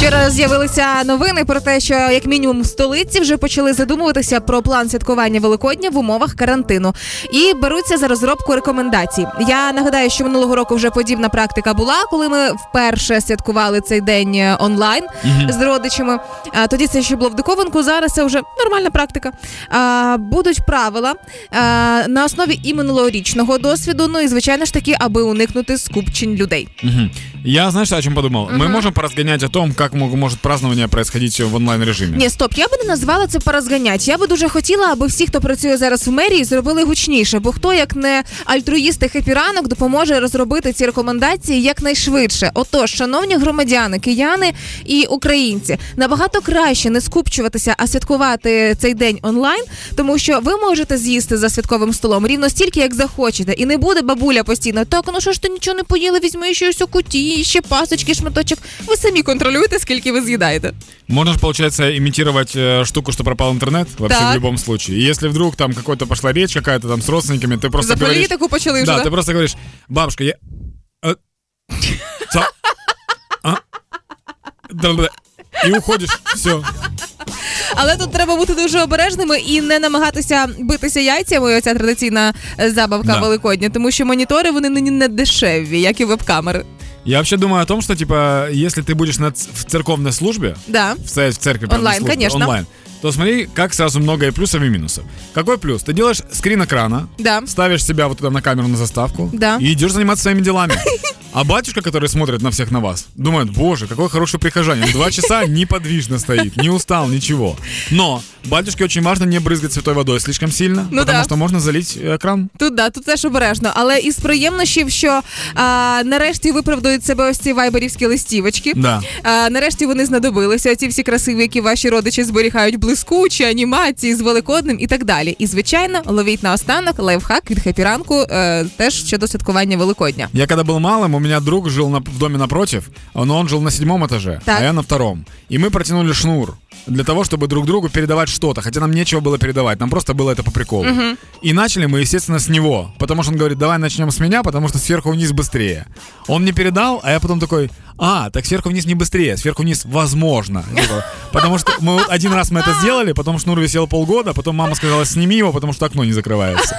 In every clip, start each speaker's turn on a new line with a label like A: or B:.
A: Вчора з'явилися новини про те, що як мінімум в столиці вже почали задумуватися про план святкування Великодня в умовах карантину і беруться за розробку рекомендацій. Я нагадаю, що минулого року вже подібна практика була, коли ми вперше святкували цей день е, онлайн з родичами. Тоді це ще було в диковинку. Зараз це вже нормальна практика. Будуть правила на основі і минулорічного досвіду. Ну і звичайно ж таки, аби уникнути скупчень людей.
B: Мгм. Я, знаешь, о чем подумал? Мы можем поразгонять о том, как мог- может празднование происходить в онлайн-режиме.
A: Ні, стоп, я би не назвала це порозганять. Я би дуже хотіла, аби всі, хто працює зараз в мерії, зробили гучніше, бо хто як не альтруїсти хепіранок допоможе розробити ці рекомендації якнайшвидше. Отож, шановні громадяни, кияни і українці, набагато краще не скупчуватися, а святкувати цей день онлайн, тому що ви можете з'їсти за святковим столом рівно стільки, як захочете, і не буде бабуля постійно. Так, ну що ж ти нічого не поїли, візьми ще ось у куті, ще пасочки, шматочок. Ви самі контролюєте, скільки ви з'їдаєте.
B: Можно же, получается, имитировать э, штуку, что пропал интернет вообще
A: Так.
B: в любом случае. И если вдруг там какой-то пошла речь какая-то там с родственниками, ты просто
A: За
B: говоришь...
A: політику почали вже.
B: Да,
A: да?
B: ты просто говоришь, бабушка, я... э, ца- а? Да-да-да». И уходишь, все.
A: Але тут треба бути дуже обережними і не намагатися битися яйцями. Оця традиційна е, забавка
B: Да.
A: великодня, тому що монітори вони нині не дешеві, як і веб-камери.
B: Я вообще думаю о том, что, типа, если ты будешь на ц- в церковной службе,
A: Да.
B: в, ц- в церкви, правда,
A: Онлайн,
B: службе,
A: конечно.
B: онлайн, то смотри, как сразу много и плюсов, и минусов. Какой плюс? Ты делаешь скрин экрана,
A: Да.
B: ставишь себя вот туда на камеру на заставку
A: Да.
B: и идешь заниматься своими делами. А батюшка, который смотрит на всех на вас, думает, боже, какой хороший прихожанин. Два часа неподвижно стоит, не устал, ничего. Но батюшке очень важно не брызгать святой водой слишком сильно,
A: Ну
B: потому
A: да.
B: что можно залить экран.
A: Тут да, тут теж обережно. Але із приємнощів, що а, нарешті виправдують себе ось ці вайберівські листівочки.
B: Да.
A: А, нарешті вони знадобилися. Ці всі красиві, які ваші родичі зберігають блискучі анімації з великодним і так далі. І звичайно, ловіть на останок лайфхак від хепіранку е, теж щодо святкування Великодня.
B: Я когда был малым, у меня друг жил на- в доме напротив, но он жил на седьмом этаже,
A: Так.
B: а я на втором. И мы протянули шнур для того, чтобы друг другу передавать что-то, хотя нам нечего было передавать, нам просто было это по приколу. И начали мы, естественно, с него, потому что он говорит, давай начнем с меня, потому что сверху вниз быстрее. Он мне передал, а я потом такой, а, так сверху вниз не быстрее, сверху вниз возможно. Потому что мы вот один раз мы это сделали, потом шнур висел полгода, потом мама сказала, сними его, потому что окно не закрывается.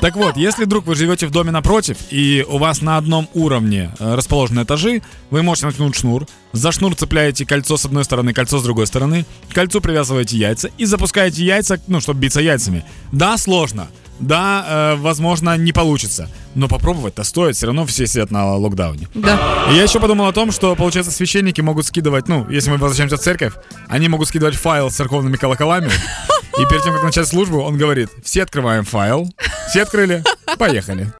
B: Так вот, если вдруг вы живете в доме напротив, и у вас на одном уровне э, расположены этажи, вы можете натянуть шнур, за шнур цепляете кольцо с одной стороны, кольцо с другой стороны, к кольцу привязываете яйца и запускаете яйца, ну, чтобы биться яйцами. Да, сложно. Да, э, возможно, не получится. Но попробовать-то стоит, все равно все сидят на локдауне.
A: Да.
B: И я еще подумал о том, что, получается, священники могут скидывать, ну, если мы возвращаемся в церковь, они могут скидывать файл с церковными колоколами. И перед тем, как начать службу, он говорит, все открываем файл. Все открыли, поехали.